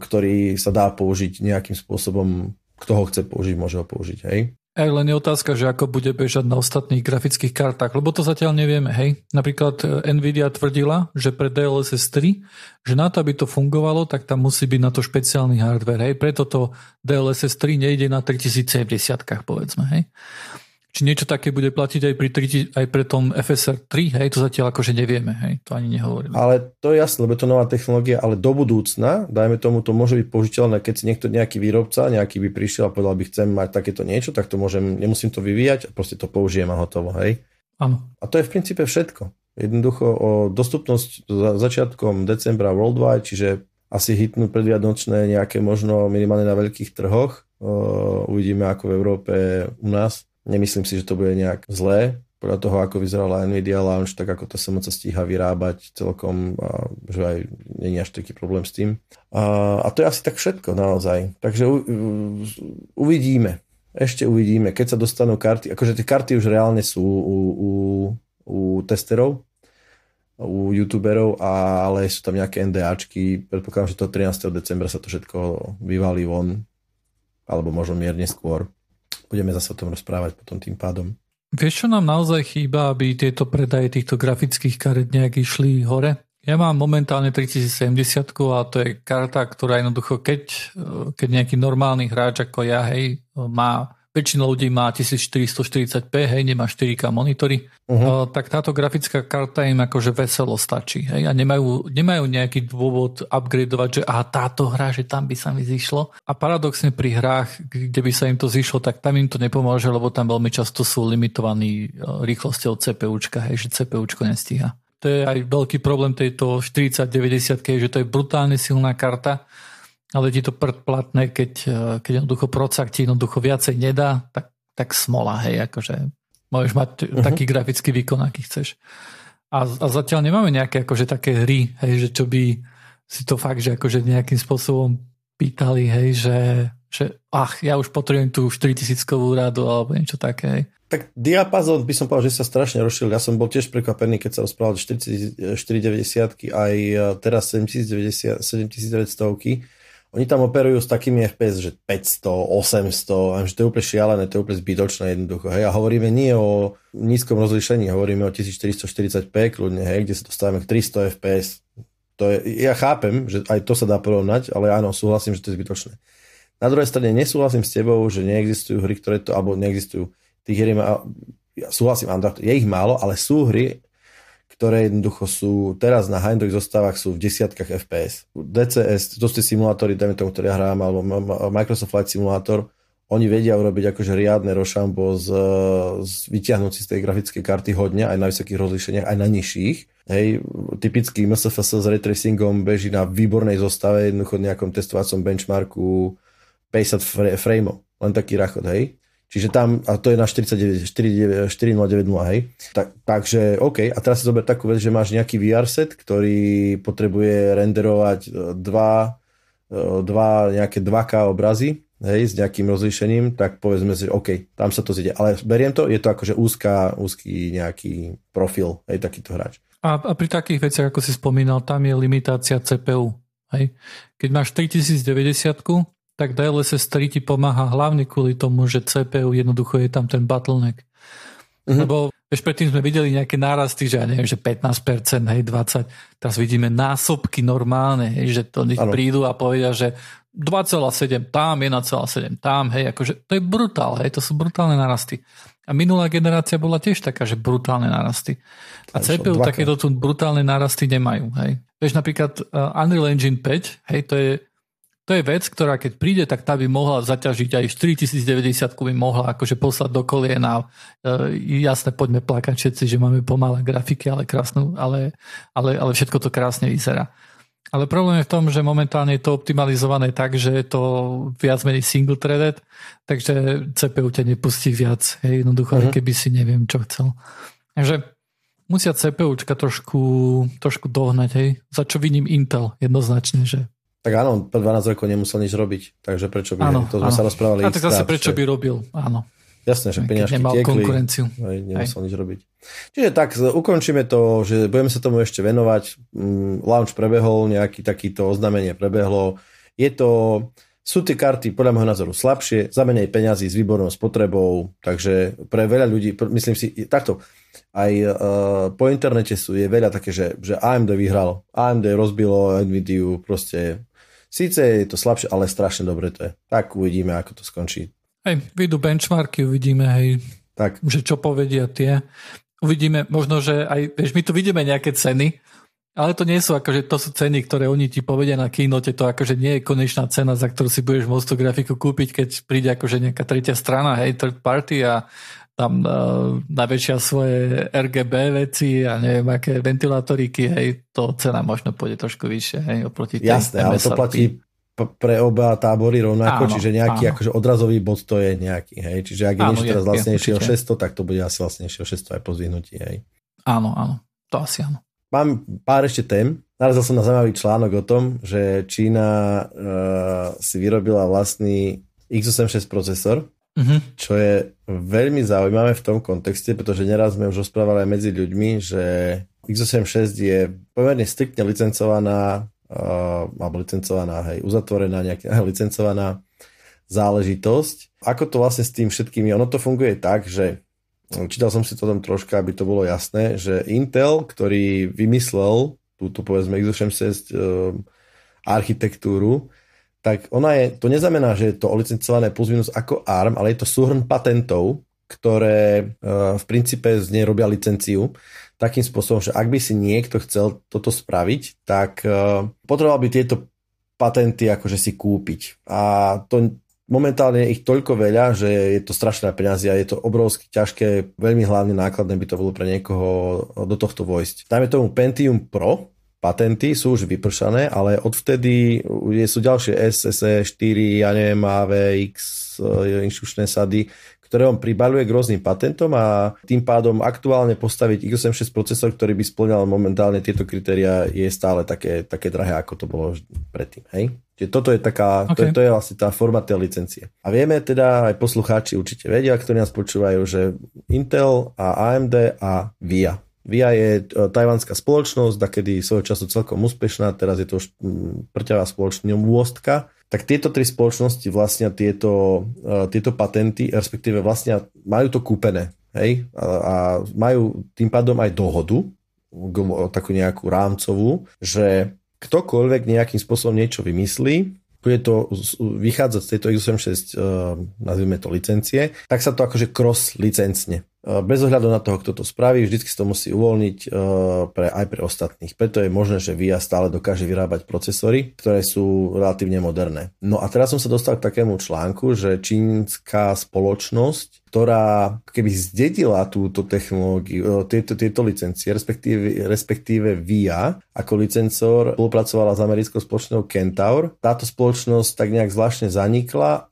ktorý sa dá použiť nejakým spôsobom, kto ho chce použiť, môže ho použiť, hej. Aj len je otázka, že ako bude bežať na ostatných grafických kartách, lebo to zatiaľ nevieme, hej. Napríklad e, Nvidia tvrdila, že pre DLSS 3, že na to, aby to fungovalo, tak tam musí byť na to špeciálny hardware, hej. Preto to DLSS 3 nejde na 3070, povedzme, hej. Či niečo také bude platiť aj pri, aj pre tom FSR 3, hej, to zatiaľ akože nevieme, hej, to ani nehovoríme. Ale to je jasné, lebo to nová technológia, ale do budúcna, dajme tomu, to môže byť použiteľné, keď si niekto nejaký výrobca, nejaký by prišiel a povedal by chcem mať takéto niečo, tak to môžem, nemusím to vyvíjať, proste to použijem a hotovo, hej. Áno. A to je v princípe všetko. Jednoducho o dostupnosť za začiatkom decembra worldwide, čiže asi hitnú predviadočné nejaké možno minimálne na veľkých trhoch. Uvidíme ako v Európe u nás Nemyslím si, že to bude nejak zlé, podľa toho, ako vyzerala Nvidia Launch, tak ako to sa stíha vyrábať celkom, a že aj je až taký problém s tým. A, a to je asi tak všetko naozaj. Takže u, uvidíme. Ešte uvidíme, keď sa dostanú karty. Akože tie karty už reálne sú u, u, u testerov, u youtuberov, ale sú tam nejaké NDAčky. Predpokladám, že to 13. decembra sa to všetko vyvalí von, alebo možno mierne skôr budeme zase o tom rozprávať potom tým pádom. Vieš, čo nám naozaj chýba, aby tieto predaje týchto grafických karet nejak išli hore? Ja mám momentálne 3070 a to je karta, ktorá jednoducho, keď, keď nejaký normálny hráč ako ja, hej, má väčšina ľudí má 1440p, hej, nemá 4K monitory, uh-huh. tak táto grafická karta im akože veselo stačí. Hej, a nemajú, nemajú nejaký dôvod upgradeovať, že aha, táto hra, že tam by sa mi zišlo. A paradoxne pri hrách, kde by sa im to zišlo, tak tam im to nepomôže, lebo tam veľmi často sú limitovaní rýchlosťou CPUčka, hej, že CPUčko nestíha. To je aj veľký problém tejto 4090, že to je brutálne silná karta, ale ti to predplatné, keď, eh, keď jednoducho procak ti jednoducho viacej nedá, tak, tak smola, hej, akože môžeš mať uh-huh. taký grafický výkon, aký chceš. A, a zatiaľ nemáme nejaké akože také hry, hej, že čo by si to fakt, že akože nejakým spôsobom pýtali, hej, že, že ach, ja už potrebujem tú 4000-kovú radu alebo niečo také, hej. Tak diapazon by som povedal, že sa strašne rozšil. Ja som bol tiež prekvapený, keď sa rozprával 490 aj eh, teraz 7090, 7900 oni tam operujú s takými FPS, že 500, 800, a že to je úplne šialené, to je úplne zbytočné jednoducho. Hej. A hovoríme nie o nízkom rozlišení, hovoríme o 1440p kľudne, hej, kde sa dostávame k 300 FPS. To je, ja chápem, že aj to sa dá porovnať, ale áno, súhlasím, že to je zbytočné. Na druhej strane nesúhlasím s tebou, že neexistujú hry, ktoré to, alebo neexistujú. Tých hier ja súhlasím, je ich málo, ale sú hry, ktoré jednoducho sú teraz na high zostávach sú v desiatkách FPS. DCS, to ste simulátory, dajme tomu, ktoré ja hrám, alebo Microsoft Flight Simulator, oni vedia urobiť akože riadne rošambo z, z vyťahnuť z tej grafickej karty hodne, aj na vysokých rozlišeniach, aj na nižších. Hej, typický MSFS s ray tracingom beží na výbornej zostave, jednoducho nejakom testovacom benchmarku 50 frameov. Len taký rachot, hej. Čiže tam, a to je na 49, 4090, hej. Tak, takže, OK, a teraz si zober takú vec, že máš nejaký VR set, ktorý potrebuje renderovať e, dva, e, dva nejaké 2K obrazy, hej, s nejakým rozlíšením, tak povedzme si, OK, tam sa to zide. Ale beriem to, je to akože úzká, úzký nejaký profil, hej, takýto hráč. A, a pri takých veciach, ako si spomínal, tam je limitácia CPU. Hej. Keď máš 3090, tak DLSS 3 ti pomáha hlavne kvôli tomu, že CPU jednoducho je tam ten bottleneck. Mm-hmm. Lebo Vieš, predtým sme videli nejaké nárasty, že ja neviem, že 15%, hej, 20%. Teraz vidíme násobky normálne, hej, že to nich prídu a povedia, že 2,7 tam, 1,7 tam, hej, akože to je brutál, hej, to sú brutálne narasty. A minulá generácia bola tiež taká, že brutálne narasty. A CPU takéto tu brutálne narasty nemajú, hej. Vieš, napríklad uh, Unreal Engine 5, hej, to je, to je vec, ktorá keď príde, tak tá by mohla zaťažiť aj 4090 by mohla akože poslať do koliena. Uh, jasne, poďme plakať všetci, že máme pomalé grafiky, ale krásnu, ale, ale, ale všetko to krásne vyzerá. Ale problém je v tom, že momentálne je to optimalizované tak, že je to viac menej single threaded, takže CPU ťa nepustí viac. Hej, jednoducho, uh-huh. keby si neviem, čo chcel. Takže musia CPUčka trošku, trošku dohnať, hej. Za čo vidím Intel jednoznačne, že tak áno, 12 rokov nemusel nič robiť, takže prečo by, áno, to sme áno. sa rozprávali. A tak zase prečo by robil, áno. Jasné, že peniažky nemal tiekli, konkurenciu. Aj, nemusel Aj. nič robiť. Čiže tak, ukončíme to, že budeme sa tomu ešte venovať. Mm, launch prebehol, nejaký takýto oznámenie prebehlo. Je to, sú tie karty podľa môjho názoru slabšie, za menej peňazí s výbornou spotrebou, takže pre veľa ľudí, myslím si, takto, aj uh, po internete sú, je veľa také, že, že AMD vyhral, AMD rozbilo Nvidia, proste síce je to slabšie, ale strašne dobre to je. Tak uvidíme, ako to skončí. Hej, vyjdú benchmarky, uvidíme, hej, tak. že čo povedia tie. Uvidíme, možno, že aj, vieš, my tu vidíme nejaké ceny, ale to nie sú akože, to sú ceny, ktoré oni ti povedia na keynote, to akože nie je konečná cena, za ktorú si budeš môcť tú grafiku kúpiť, keď príde akože nejaká tretia strana, hej, third party a tam uh, naväčšia svoje RGB veci a neviem, aké ventilátoriky, hej, to cena možno pôjde trošku vyššie, hej, oproti Jasné, ale to platí pre oba tábory rovnako, áno, čiže nejaký áno. akože odrazový bod to je nejaký, hej. Čiže ak je niečo teraz lacnejšie o 600, tak to bude asi lacnejšie o 600 aj po zvyhnutí, hej. Áno, áno, to asi áno. Mám pár ešte tém. Narazil som na zaujímavý článok o tom, že Čína uh, si vyrobila vlastný x86 procesor, uh-huh. čo je veľmi zaujímavé v tom kontexte, pretože neraz sme už rozprávali aj medzi ľuďmi, že x86 je pomerne striktne licencovaná uh, alebo licencovaná, hej, uzatvorená nejaká licencovaná záležitosť. Ako to vlastne s tým všetkými, ono to funguje tak, že čítal som si to tam troška, aby to bolo jasné, že Intel, ktorý vymyslel túto povedzme x86 uh, architektúru, tak ona je, to neznamená, že je to olicencované plus minus ako ARM, ale je to súhrn patentov, ktoré uh, v princípe z nej robia licenciu takým spôsobom, že ak by si niekto chcel toto spraviť, tak uh, potreboval by tieto patenty akože si kúpiť. A to momentálne je ich toľko veľa, že je to strašná peniazy a je to obrovsky ťažké, veľmi hlavne nákladné by to bolo pre niekoho do tohto vojsť. Dajme tomu Pentium Pro, patenty sú už vypršané, ale odvtedy sú ďalšie SSE 4, ja neviem, AVX, e, inštučné sady, ktoré on pribaluje k rôznym patentom a tým pádom aktuálne postaviť x86 procesor, ktorý by splňal momentálne tieto kritéria, je stále také, také drahé, ako to bolo predtým. Hej? Čiže toto je taká, okay. to, to je vlastne tá forma tej licencie. A vieme teda, aj poslucháči určite vedia, ktorí nás počúvajú, že Intel a AMD a VIA. VIA je e, tajvanská spoločnosť, kedy svojho času celkom úspešná, teraz je to už prťavá spoločnosť tak tieto tri spoločnosti vlastnia tieto, uh, tieto patenty, respektíve vlastnia, majú to kúpené, hej, a, a majú tým pádom aj dohodu, takú nejakú rámcovú, že ktokoľvek nejakým spôsobom niečo vymyslí, bude to vychádzať z tejto x86, uh, nazvime to licencie, tak sa to akože cross licencne bez ohľadu na toho, kto to spraví, vždycky to musí uvoľniť pre, aj pre ostatných. Preto je možné, že VIA stále dokáže vyrábať procesory, ktoré sú relatívne moderné. No a teraz som sa dostal k takému článku, že čínska spoločnosť ktorá keby zdedila túto technológiu, tieto, tieto licencie, respektíve, respektíve VIA ako licencor spolupracovala s americkou spoločnosťou Kentaur. Táto spoločnosť tak nejak zvláštne zanikla,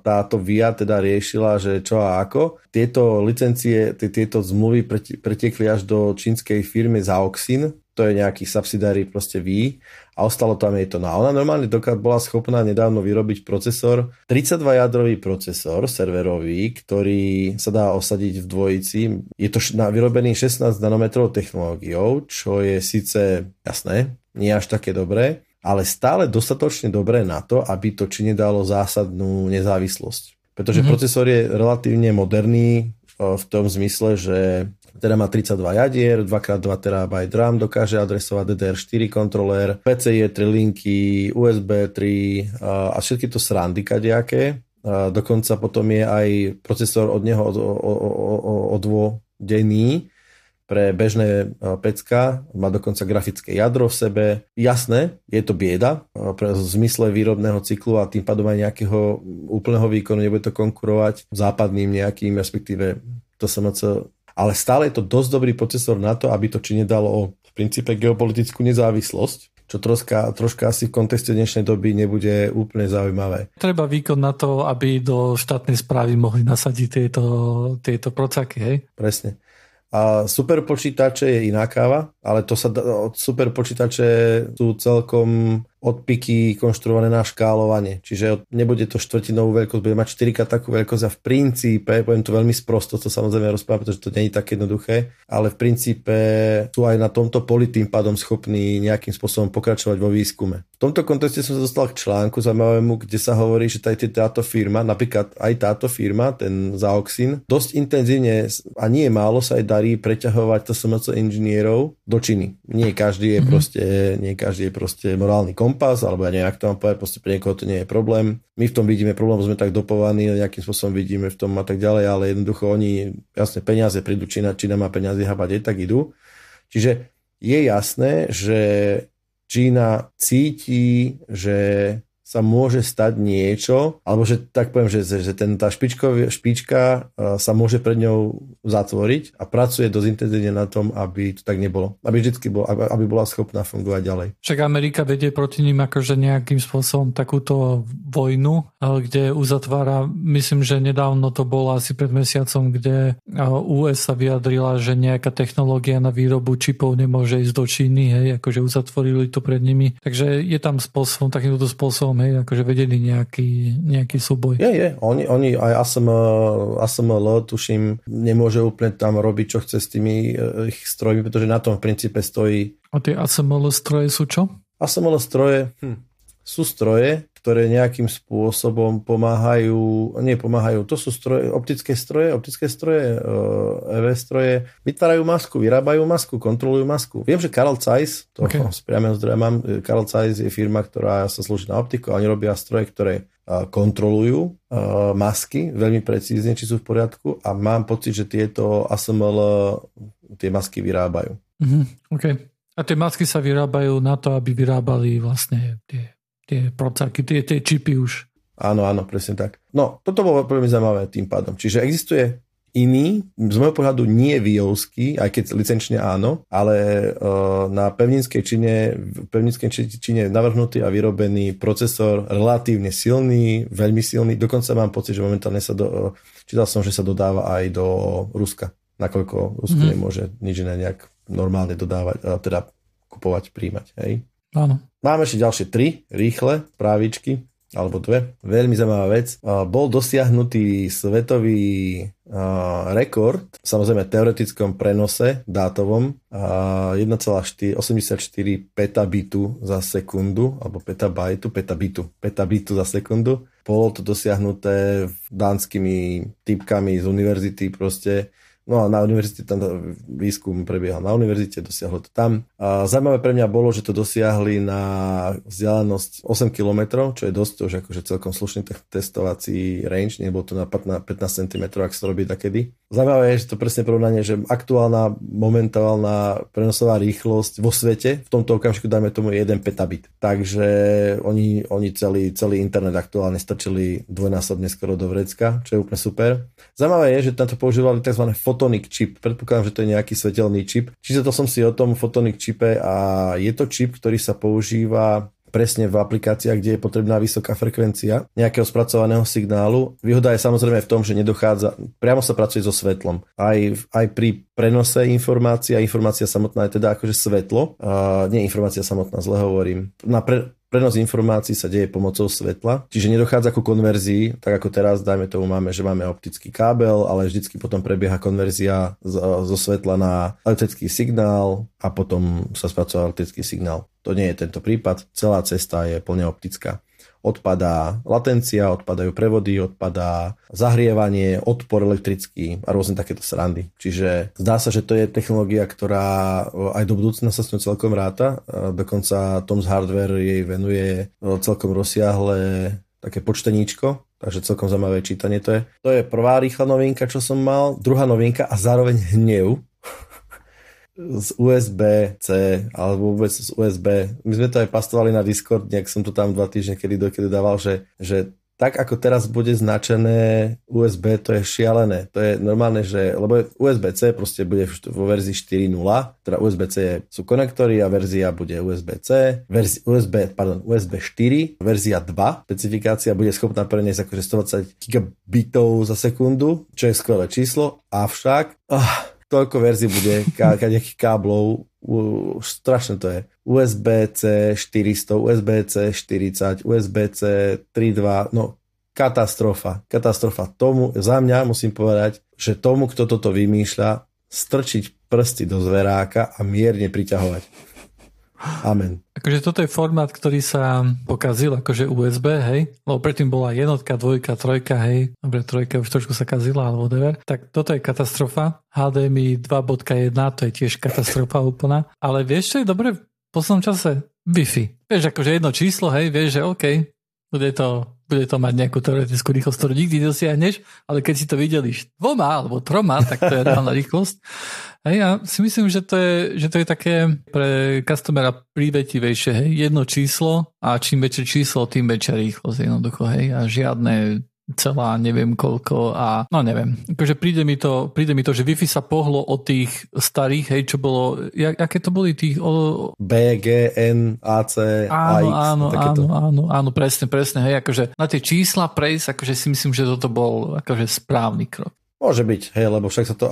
táto VIA teda riešila, že čo a ako. Tieto licencie, tieto zmluvy pretekli až do čínskej firmy Zaoxin, to je nejaký subsidiary proste VI a ostalo tam jej to. No a ona normálne dokád bola schopná nedávno vyrobiť procesor, 32 jadrový procesor serverový, ktorý sa dá osadiť v dvojici. Je to na, vyrobený 16 nanometrov technológiou, čo je síce jasné, nie až také dobré, ale stále dostatočne dobré na to, aby to či nedalo zásadnú nezávislosť. Pretože mm-hmm. procesor je relatívne moderný v tom zmysle, že teda má 32 jadier, 2x2 TB RAM, dokáže adresovať DDR4 kontroler, PCIe 3 linky, USB 3 a všetky to srandy kadejaké. Dokonca potom je aj procesor od neho odvodený pre bežné pecka, má dokonca grafické jadro v sebe. Jasné, je to bieda pre, zmysle výrobného cyklu a tým pádom aj nejakého úplného výkonu nebude to konkurovať západným nejakým, respektíve to SMC ale stále je to dosť dobrý procesor na to, aby to či nedalo v princípe geopolitickú nezávislosť, čo troška, troška asi v kontexte dnešnej doby nebude úplne zaujímavé. Treba výkon na to, aby do štátnej správy mohli nasadiť tieto, tieto procaky, hej? Presne. A super počítače je iná káva, ale to sa, super počítače sú celkom odpiky konštruované na škálovanie. Čiže nebude to štvrtinovú veľkosť, bude mať 4 takú veľkosť a v princípe, poviem to veľmi sprosto, to samozrejme rozprávam, pretože to nie je tak jednoduché, ale v princípe sú aj na tomto poli tým pádom schopní nejakým spôsobom pokračovať vo výskume. V tomto kontexte som sa dostal k článku zaujímavému, kde sa hovorí, že taj, táto firma, napríklad aj táto firma, ten Zaoxin, dosť intenzívne a nie málo sa aj darí preťahovať to SMC inžinierov do Číny. Nie každý je mm-hmm. proste, nie každý je proste morálny kom kompas, alebo ja nejak to mám povedať, proste pre niekoho to nie je problém. My v tom vidíme problém, sme tak dopovaní, nejakým spôsobom vidíme v tom a tak ďalej, ale jednoducho oni, jasne, peniaze prídu, Čína, Čína má peniaze habať, tak idú. Čiže je jasné, že Čína cíti, že sa môže stať niečo, alebo že tak poviem, že, že ten, tá špičkový, špička sa môže pred ňou zatvoriť a pracuje dosť intenzívne na tom, aby to tak nebolo. Aby vždycky bol, aby, aby bola schopná fungovať ďalej. Však Amerika vedie proti ním akože nejakým spôsobom takúto vojnu, kde uzatvára, myslím, že nedávno to bolo asi pred mesiacom, kde US sa vyjadrila, že nejaká technológia na výrobu čipov nemôže ísť do Číny, hej, akože uzatvorili to pred nimi. Takže je tam spôsobom, takýmto spôsobom hej, akože vedeli nejaký, nejaký súboj. Je, je. Oni, oni aj ASM, ASML, tuším, nemôže úplne tam robiť, čo chce s tými eh, ich strojmi, pretože na tom v princípe stojí. A tie ASML stroje sú čo? ASML stroje hm, sú stroje, ktoré nejakým spôsobom pomáhajú, nie pomáhajú, to sú stroje, optické stroje, optické stroje, EV eh, stroje, vytvárajú masku, vyrábajú masku, kontrolujú masku. Viem, že Carl Zeiss, to okay. z priamého zdroja mám, Carl Zeiss je firma, ktorá sa slúži na optiku oni robia stroje, ktoré eh, kontrolujú masky veľmi precízne, či sú v poriadku a mám pocit, že tieto ASML tie masky vyrábajú. Mm-hmm, okay. A tie masky sa vyrábajú na to, aby vyrábali vlastne tie tie procáky, tie, tie čipy už. Áno, áno, presne tak. No, toto bolo veľmi zaujímavé tým pádom. Čiže existuje iný, z môjho pohľadu nie výovský, aj keď licenčne áno, ale uh, na pevninskej čine, pevninskej čine navrhnutý a vyrobený procesor relatívne silný, veľmi silný, dokonca mám pocit, že momentálne sa do, uh, čítal som, že sa dodáva aj do Ruska, nakoľko Rusko mm-hmm. nemôže nič iné nejak normálne dodávať, uh, teda kupovať, príjmať, hej. Áno. Máme ešte ďalšie tri rýchle právičky, alebo dve. Veľmi zaujímavá vec. Bol dosiahnutý svetový rekord, samozrejme teoretickom prenose dátovom 1,84 petabitu za sekundu, alebo petabajtu, petabitu, petabitu za sekundu. Bolo to dosiahnuté dánskymi typkami z univerzity proste No a na univerzite tam výskum prebiehal na univerzite, dosiahlo to tam. A zaujímavé pre mňa bolo, že to dosiahli na vzdialenosť 8 km, čo je dosť už akože celkom slušný testovací range, nebolo to na 15, 15 cm, ak sa robí takedy. Zaujímavé je, že to presne porovnanie, že aktuálna momentálna prenosová rýchlosť vo svete, v tomto okamžiku dajme tomu 1 petabit. Takže oni, oni celý, celý internet aktuálne strčili dvojnásobne skoro do vrecka, čo je úplne super. Zaujímavé je, že tam to používali tzv. Photonic chip. Predpokladám, že to je nejaký svetelný čip. Čiže to som si o tom photonic chipe a je to čip, ktorý sa používa presne v aplikáciách, kde je potrebná vysoká frekvencia nejakého spracovaného signálu. Výhoda je samozrejme v tom, že nedochádza, priamo sa pracuje so svetlom. Aj, aj pri prenose informácia, informácia samotná je teda akože svetlo, a nie informácia samotná, zle hovorím. Na pre, prenos informácií sa deje pomocou svetla, čiže nedochádza ku konverzii, tak ako teraz, dajme tomu máme, že máme optický kábel, ale vždycky potom prebieha konverzia zo svetla na elektrický signál a potom sa spracová elektrický signál. To nie je tento prípad, celá cesta je plne optická odpadá latencia, odpadajú prevody, odpadá zahrievanie, odpor elektrický a rôzne takéto srandy. Čiže zdá sa, že to je technológia, ktorá aj do budúcna sa s ňou celkom ráta. Dokonca Tom's Hardware jej venuje celkom rozsiahle také počteníčko, takže celkom zaujímavé čítanie to je. To je prvá rýchla novinka, čo som mal. Druhá novinka a zároveň hnev, z USB-C alebo vôbec z USB. My sme to aj pastovali na Discord, nejak som to tam dva týždne kedy dokedy dával, že, že tak ako teraz bude značené USB, to je šialené. To je normálne, že, lebo USB-C proste bude vo verzii 4.0, teda USB-C sú konektory a verzia bude USB-C, verzi, USB, pardon, USB 4, verzia 2, specifikácia bude schopná preniesť akože 120 gigabitov za sekundu, čo je skvelé číslo, avšak... Oh, toľko verzií bude, nejakých káblov, uh, strašné to je. USB-C 400, USB-C 40, USB-C 3.2, no katastrofa, katastrofa. Tomu, za mňa musím povedať, že tomu, kto toto vymýšľa, strčiť prsty do zveráka a mierne priťahovať. Amen. Akože toto je formát, ktorý sa pokazil, akože USB, hej, lebo predtým bola jednotka, dvojka, trojka, hej, dobre, trojka už trošku sa kazila, alebo whatever, tak toto je katastrofa. HDMI 2.1, to je tiež katastrofa úplná, ale vieš, čo je dobre v poslednom čase? Wi-Fi. Vieš, akože jedno číslo, hej, vieš, že OK, bude to, bude to mať nejakú teoretickú rýchlosť, ktorú nikdy dosiahneš, ale keď si to videliš dvoma alebo troma, tak to je reálna rýchlosť. A ja si myslím, že to je, že to je také pre customera prívetivejšie, hej, jedno číslo a čím väčšie číslo, tým väčšia rýchlosť jednoducho, hej, a žiadne celá neviem koľko a no neviem. Akože príde mi to, príde mi to, že Wi-Fi sa pohlo od tých starých, hej, čo bolo, jak, aké to boli tých... O... B, G, N, A, C, áno, AX. Áno, áno, áno, áno, presne, presne, hej, akože na tie čísla prejsť, akože si myslím, že toto bol akože správny krok. Môže byť, hej, lebo však sa to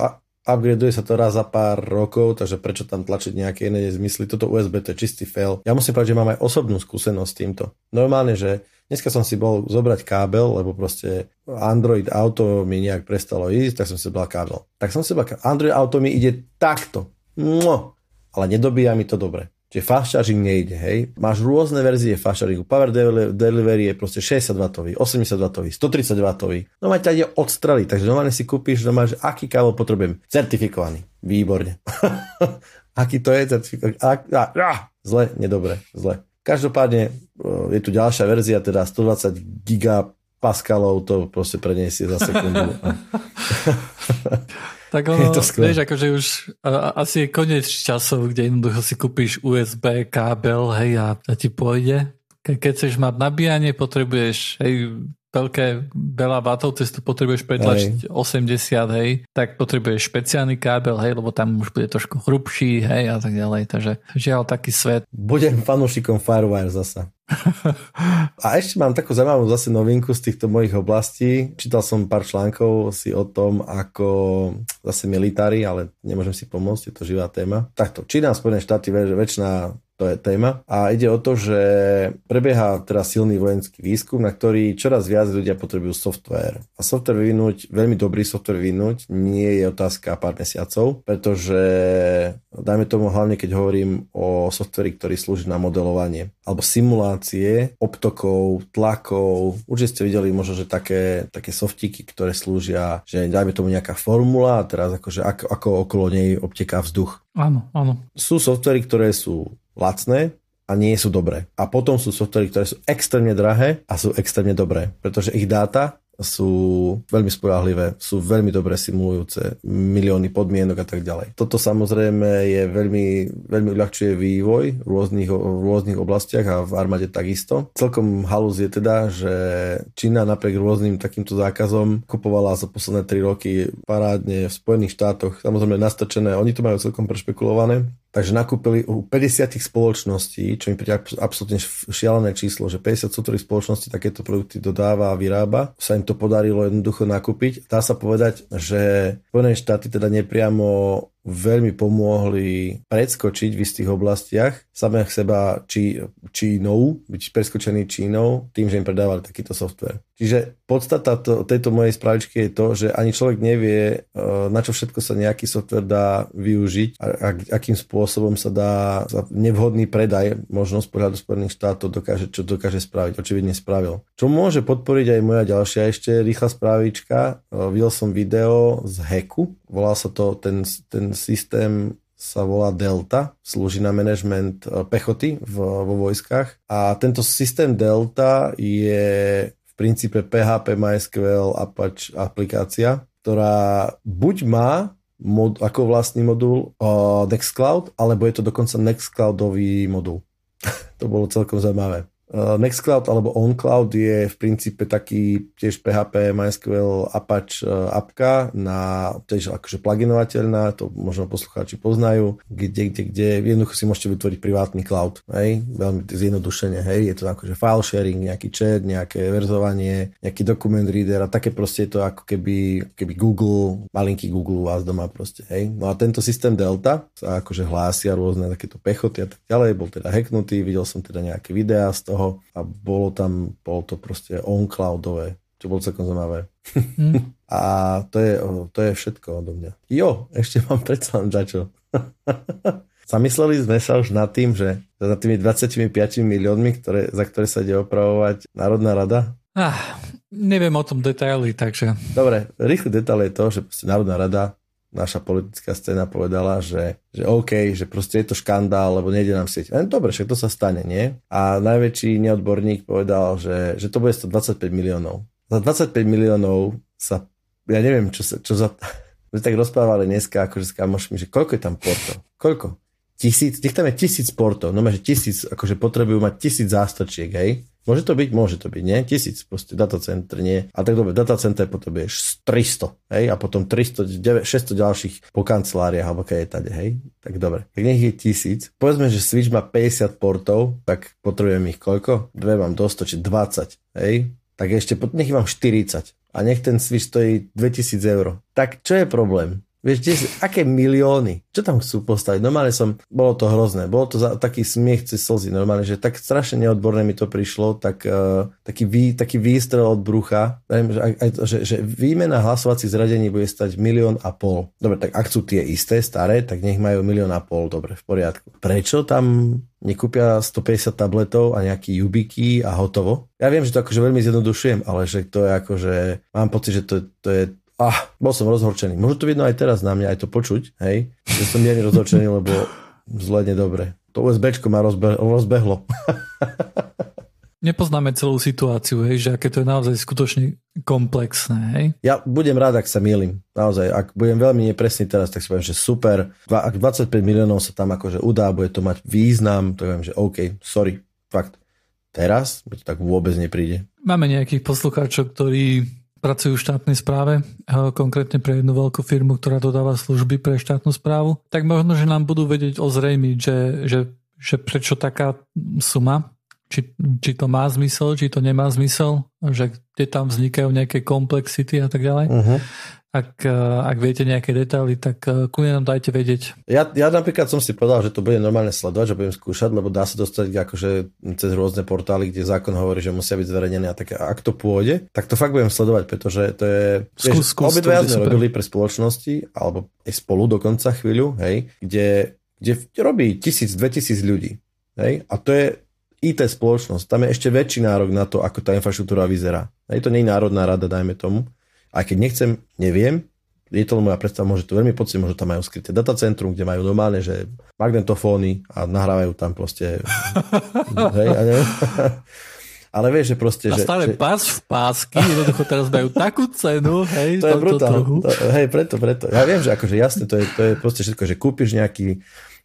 upgradeuje sa to raz za pár rokov, takže prečo tam tlačiť nejaké iné zmysly. Toto USB to je čistý fail. Ja musím povedať, že mám aj osobnú skúsenosť s týmto. Normálne, že Dneska som si bol zobrať kábel, lebo proste Android Auto mi nejak prestalo ísť, tak som si zobral kábel. Tak som si zobral. Android Auto mi ide takto. Mmo. Ale nedobíja mi to dobre. Čiže fast charging nejde, hej. Máš rôzne verzie fast chargingu. Power delivery je proste 60W, 80W, 130W. No ma ťa ide odstreliť, takže normálne si kúpiš, no máš, aký kábel potrebujem. Certifikovaný. Výborne. aký to je certifikovaný? Zle, nedobre, zle. Každopádne e, je tu ďalšia verzia, teda 120 gigapaskalov to proste preniesie za sekundu. tak ono, vieš, akože už a, asi je koniec časov, kde jednoducho si kúpiš USB kábel, hej, a, a ti pôjde. Ke, keď chceš mať nabíjanie, potrebuješ, hej, veľké, veľa vatov, cestu potrebuješ pretlačiť hej. 80, hej, tak potrebuješ špeciálny kábel, hej, lebo tam už bude trošku hrubší, hej, a tak ďalej, takže žiaľ taký svet. Budem fanúšikom Firewire zasa. a ešte mám takú zaujímavú zase novinku z týchto mojich oblastí. Čítal som pár článkov si o tom, ako zase militári, ale nemôžem si pomôcť, je to živá téma. Takto, Čína Spojené štáty väčšina to je téma. A ide o to, že prebieha teraz silný vojenský výskum, na ktorý čoraz viac ľudia potrebujú software. A software vyvinúť, veľmi dobrý software vyvinúť, nie je otázka pár mesiacov, pretože dajme tomu hlavne, keď hovorím o softveri, ktorý slúži na modelovanie alebo simulácie optokov, tlakov. Určite ste videli možno, že také, také softíky, ktoré slúžia, že dajme tomu nejaká formula a teraz akože ako, ako okolo nej obteká vzduch. Áno, áno. Sú softvery, ktoré sú lacné a nie sú dobré. A potom sú softvery, ktoré sú extrémne drahé a sú extrémne dobré, pretože ich dáta sú veľmi spolahlivé, sú veľmi dobre simulujúce milióny podmienok a tak ďalej. Toto samozrejme je veľmi, veľmi uľahčuje vývoj v rôznych, v rôznych oblastiach a v armáde takisto. Celkom halus je teda, že Čína napriek rôznym takýmto zákazom kupovala za posledné 3 roky parádne v Spojených štátoch, samozrejme nastočené, oni to majú celkom prešpekulované, Takže nakúpili u 50 spoločností, čo mi príde absolútne šialené číslo, že 50 sútorových spoločností takéto produkty dodáva a vyrába. Sa im to podarilo jednoducho nakúpiť. Dá sa povedať, že Spojené štáty teda nepriamo veľmi pomohli predskočiť v istých oblastiach samých seba či, Čínou, byť preskočený Čínou tým, že im predávali takýto software. Čiže podstata to, tejto mojej spravičky je to, že ani človek nevie, e, na čo všetko sa nejaký software dá využiť a, a akým spôsobom sa dá za nevhodný predaj, možno z pohľadu Spojených štátov dokáže, čo dokáže spraviť, očividne spravil. Čo môže podporiť aj moja ďalšia ešte rýchla správička, e, videl som video z hacku, volá sa to, ten, ten systém sa volá Delta, slúži na management e, pechoty vo vojskách a tento systém Delta je v princípe PHP MySQL Apache aplikácia, ktorá buď má mod, ako vlastný modul uh, Nextcloud, alebo je to dokonca Nextcloudový modul. to bolo celkom zaujímavé. Uh, Nextcloud alebo OnCloud je v princípe taký tiež PHP, MySQL, Apache uh, apka na tiež akože pluginovateľná, to možno poslucháči poznajú, kde, kde, kde. Jednoducho si môžete vytvoriť privátny cloud, hej, veľmi zjednodušene, hej, je to akože file sharing, nejaký chat, nejaké verzovanie, nejaký dokument reader a také proste je to ako keby, keby Google, malinký Google u vás doma proste, hej. No a tento systém Delta sa akože hlásia rôzne takéto pechoty a tak ďalej, bol teda hacknutý, videl som teda nejaké videá z toho, toho a bolo tam, bolo to proste on-cloudové, čo bolo celkom zaujímavé. Mm. a to je, to je všetko odo mňa. Jo, ešte mám predsa len čo. Zamysleli sme sa už nad tým, že za tými 25 miliónmi, ktoré, za ktoré sa ide opravovať Národná rada? Ah, neviem o tom detaily, takže... Dobre, rýchly detail je to, že Národná rada naša politická scéna povedala, že, že OK, že proste je to škandál, lebo nejde nám sieť. Len dobre, však to sa stane, nie? A najväčší neodborník povedal, že, že to bude 125 miliónov. Za 25 miliónov sa, ja neviem, čo, sa, čo za... My tak rozprávali dneska akože s kamošmi, že koľko je tam portov? Koľko? Tisíc? Nech tam je tisíc portov. No že tisíc, akože potrebujú mať tisíc zástrčiek, hej? Môže to byť? Môže to byť, nie? Tisíc, proste datacenter, nie? A tak dobre, datacenter potrebuješ 300, hej? A potom 300, 9, 600 ďalších po kanceláriách, alebo keď je tade, hej? Tak dobre, tak nech je tisíc. Povedzme, že Switch má 50 portov, tak potrebujem ich koľko? Dve mám do 100, či 20, hej? Tak ešte, nech mám 40. A nech ten Switch stojí 2000 eur. Tak čo je problém? Vieš, kde, aké milióny? Čo tam chcú postaviť? Normálne som, bolo to hrozné. Bolo to za, taký smiech cez slzy. Normálne, že tak strašne neodborné mi to prišlo, tak, uh, taký, vý, taký výstrel od brucha, že, že, že výmena hlasovacích zradení bude stať milión a pol. Dobre, tak ak sú tie isté, staré, tak nech majú milión a pol. Dobre, v poriadku. Prečo tam nekúpia 150 tabletov a nejaký Yubiky a hotovo. Ja viem, že to akože veľmi zjednodušujem, ale že to je akože, mám pocit, že to, to je ah, bol som rozhorčený. Možno to vidno aj teraz na mňa, aj to počuť, hej, že som mierne rozhorčený, lebo zle nedobre. To USBčko ma rozbe- rozbehlo. Nepoznáme celú situáciu, hej, že aké to je naozaj skutočne komplexné. Hej? Ja budem rád, ak sa milím. Naozaj, ak budem veľmi nepresný teraz, tak si poviem, že super. Ak 25 miliónov sa tam akože udá, bude to mať význam, to viem, že OK, sorry, fakt. Teraz mi to tak vôbec nepríde. Máme nejakých poslucháčov, ktorí pracujú v štátnej správe, konkrétne pre jednu veľkú firmu, ktorá dodáva služby pre štátnu správu, tak možno, že nám budú vedieť ozrejmiť, že, že, že prečo taká suma, či, či to má zmysel, či to nemá zmysel, že kde tam vznikajú nejaké komplexity a tak ďalej. Uh-huh. Ak, e, ak viete nejaké detaily, tak e, kľudne nám dajte vedieť. Ja, ja napríklad som si povedal, že to bude normálne sledovať, že budem skúšať, lebo dá sa dostať akože cez rôzne portály, kde zákon hovorí, že musia byť zverejnené a tak ak to pôjde, tak to fakt budem sledovať, pretože to je... Skús, sme robili pre spoločnosti, alebo aj spolu dokonca chvíľu, hej, kde, kde robí tisíc, dve tisíc ľudí. Hej, a to je IT spoločnosť. Tam je ešte väčší nárok na to, ako tá infraštruktúra vyzerá. Hej, to nie je národná rada, dajme tomu aj keď nechcem, neviem, je to moja predstava, môže to veľmi pocit, možno tam majú skryté datacentrum, kde majú normálne, že magnetofóny a nahrávajú tam proste hej, a neviem. Ale vieš, že proste... A stále že... pás v pásky, jednoducho teraz majú takú cenu, hej, to je brutálne. To, hej, preto, preto. Ja viem, že akože jasne, to je, to je proste všetko, že kúpiš nejaký,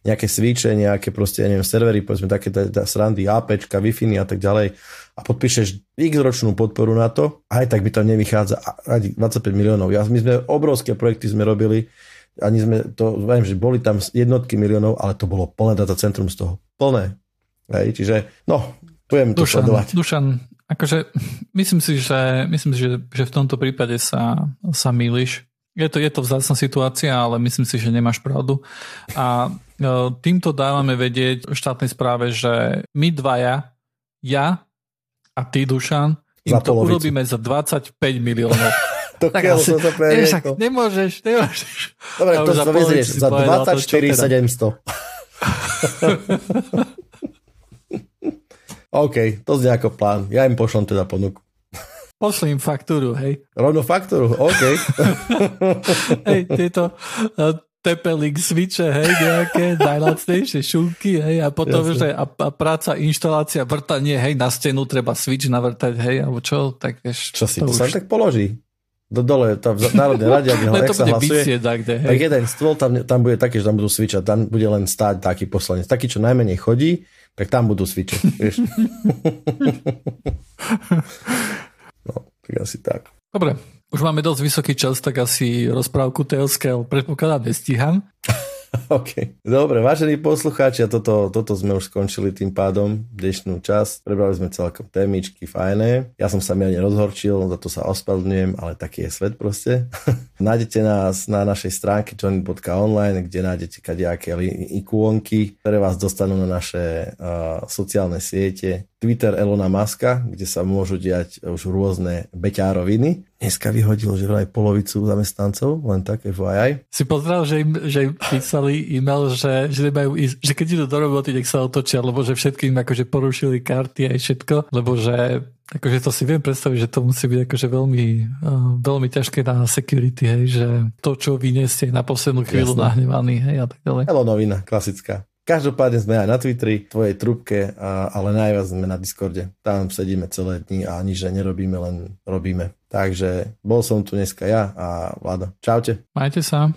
nejaké switche, nejaké proste, ja neviem, servery, povedzme také tá, tá srandy, APčka, Wi-Fi a tak ďalej a podpíšeš x ročnú podporu na to, aj tak by tam nevychádza ani 25 miliónov. Ja, my sme obrovské projekty sme robili, ani sme to, viem, že boli tam jednotky miliónov, ale to bolo plné datacentrum z toho. Plné. Hej, čiže, no, budem to Dušan, sledovať. Dušan, akože myslím si, že, myslím si, že, že v tomto prípade sa, sa milíš. Je to, je to vzácna situácia, ale myslím si, že nemáš pravdu. A týmto dávame vedieť štátnej správe, že my dvaja, ja a ty, Dušan, im to polovicu. urobíme za 25 miliónov. to tak asi, to však nemôžeš, nemôžeš. Dobre, to sa vyzrieš za 24 700. OK, to znie ako plán. Ja im pošlem teda ponuku. Pošli im faktúru, hej. Rovno faktúru, OK. hej, tieto Tepelink switche, hej, nejaké najlacnejšie šunky, hej, a potom, Jasne. že a, a práca, inštalácia, vrtanie, hej, na stenu treba switch navrtať, hej, alebo čo, tak vieš. Čo si, to, to už... sa tak položí. Do dole, tam v Národnej rade, ak, ho, sa hlasuje, tak, hej. tak jeden stôl tam, tam bude taký, že tam budú switchať, tam bude len stáť taký poslanec. Taký, čo najmenej chodí, tak tam budú switche, vieš. no, tak asi tak. Dobre, už máme dosť vysoký čas, tak asi rozprávku TLSK predpokladám nestíham. OK. Dobre, vážení poslucháči, a toto, toto sme už skončili tým pádom dnešnú časť. Prebrali sme celkom témičky, fajné. Ja som sa mi rozhorčil, za to sa ospravedlňujem, ale taký je svet proste. nájdete nás na našej stránke johnny.online, kde nájdete kadejaké ikônky, ktoré vás dostanú na naše uh, sociálne siete. Twitter Elona Muska, kde sa môžu diať už rôzne beťároviny. Dneska vyhodil, že vraj polovicu zamestnancov, len tak FYI. Si pozrel, že im, že im písali e-mail, že, že, nemajú ísť, že keď idú do roboty, nech sa otočia, lebo že všetkým akože porušili karty aj všetko, lebo že akože to si viem predstaviť, že to musí byť akože veľmi, uh, veľmi ťažké na security, hej, že to, čo vy ste na poslednú chvíľu Jasne. nahnevaný, hej, a tak ďalej. novina, klasická. Každopádne sme aj na Twitteri, tvojej trubke, a, ale najviac sme na Discorde. Tam sedíme celé dni a nič nerobíme, len robíme. Takže bol som tu dneska ja a Vlado. Čaute. Majte sa.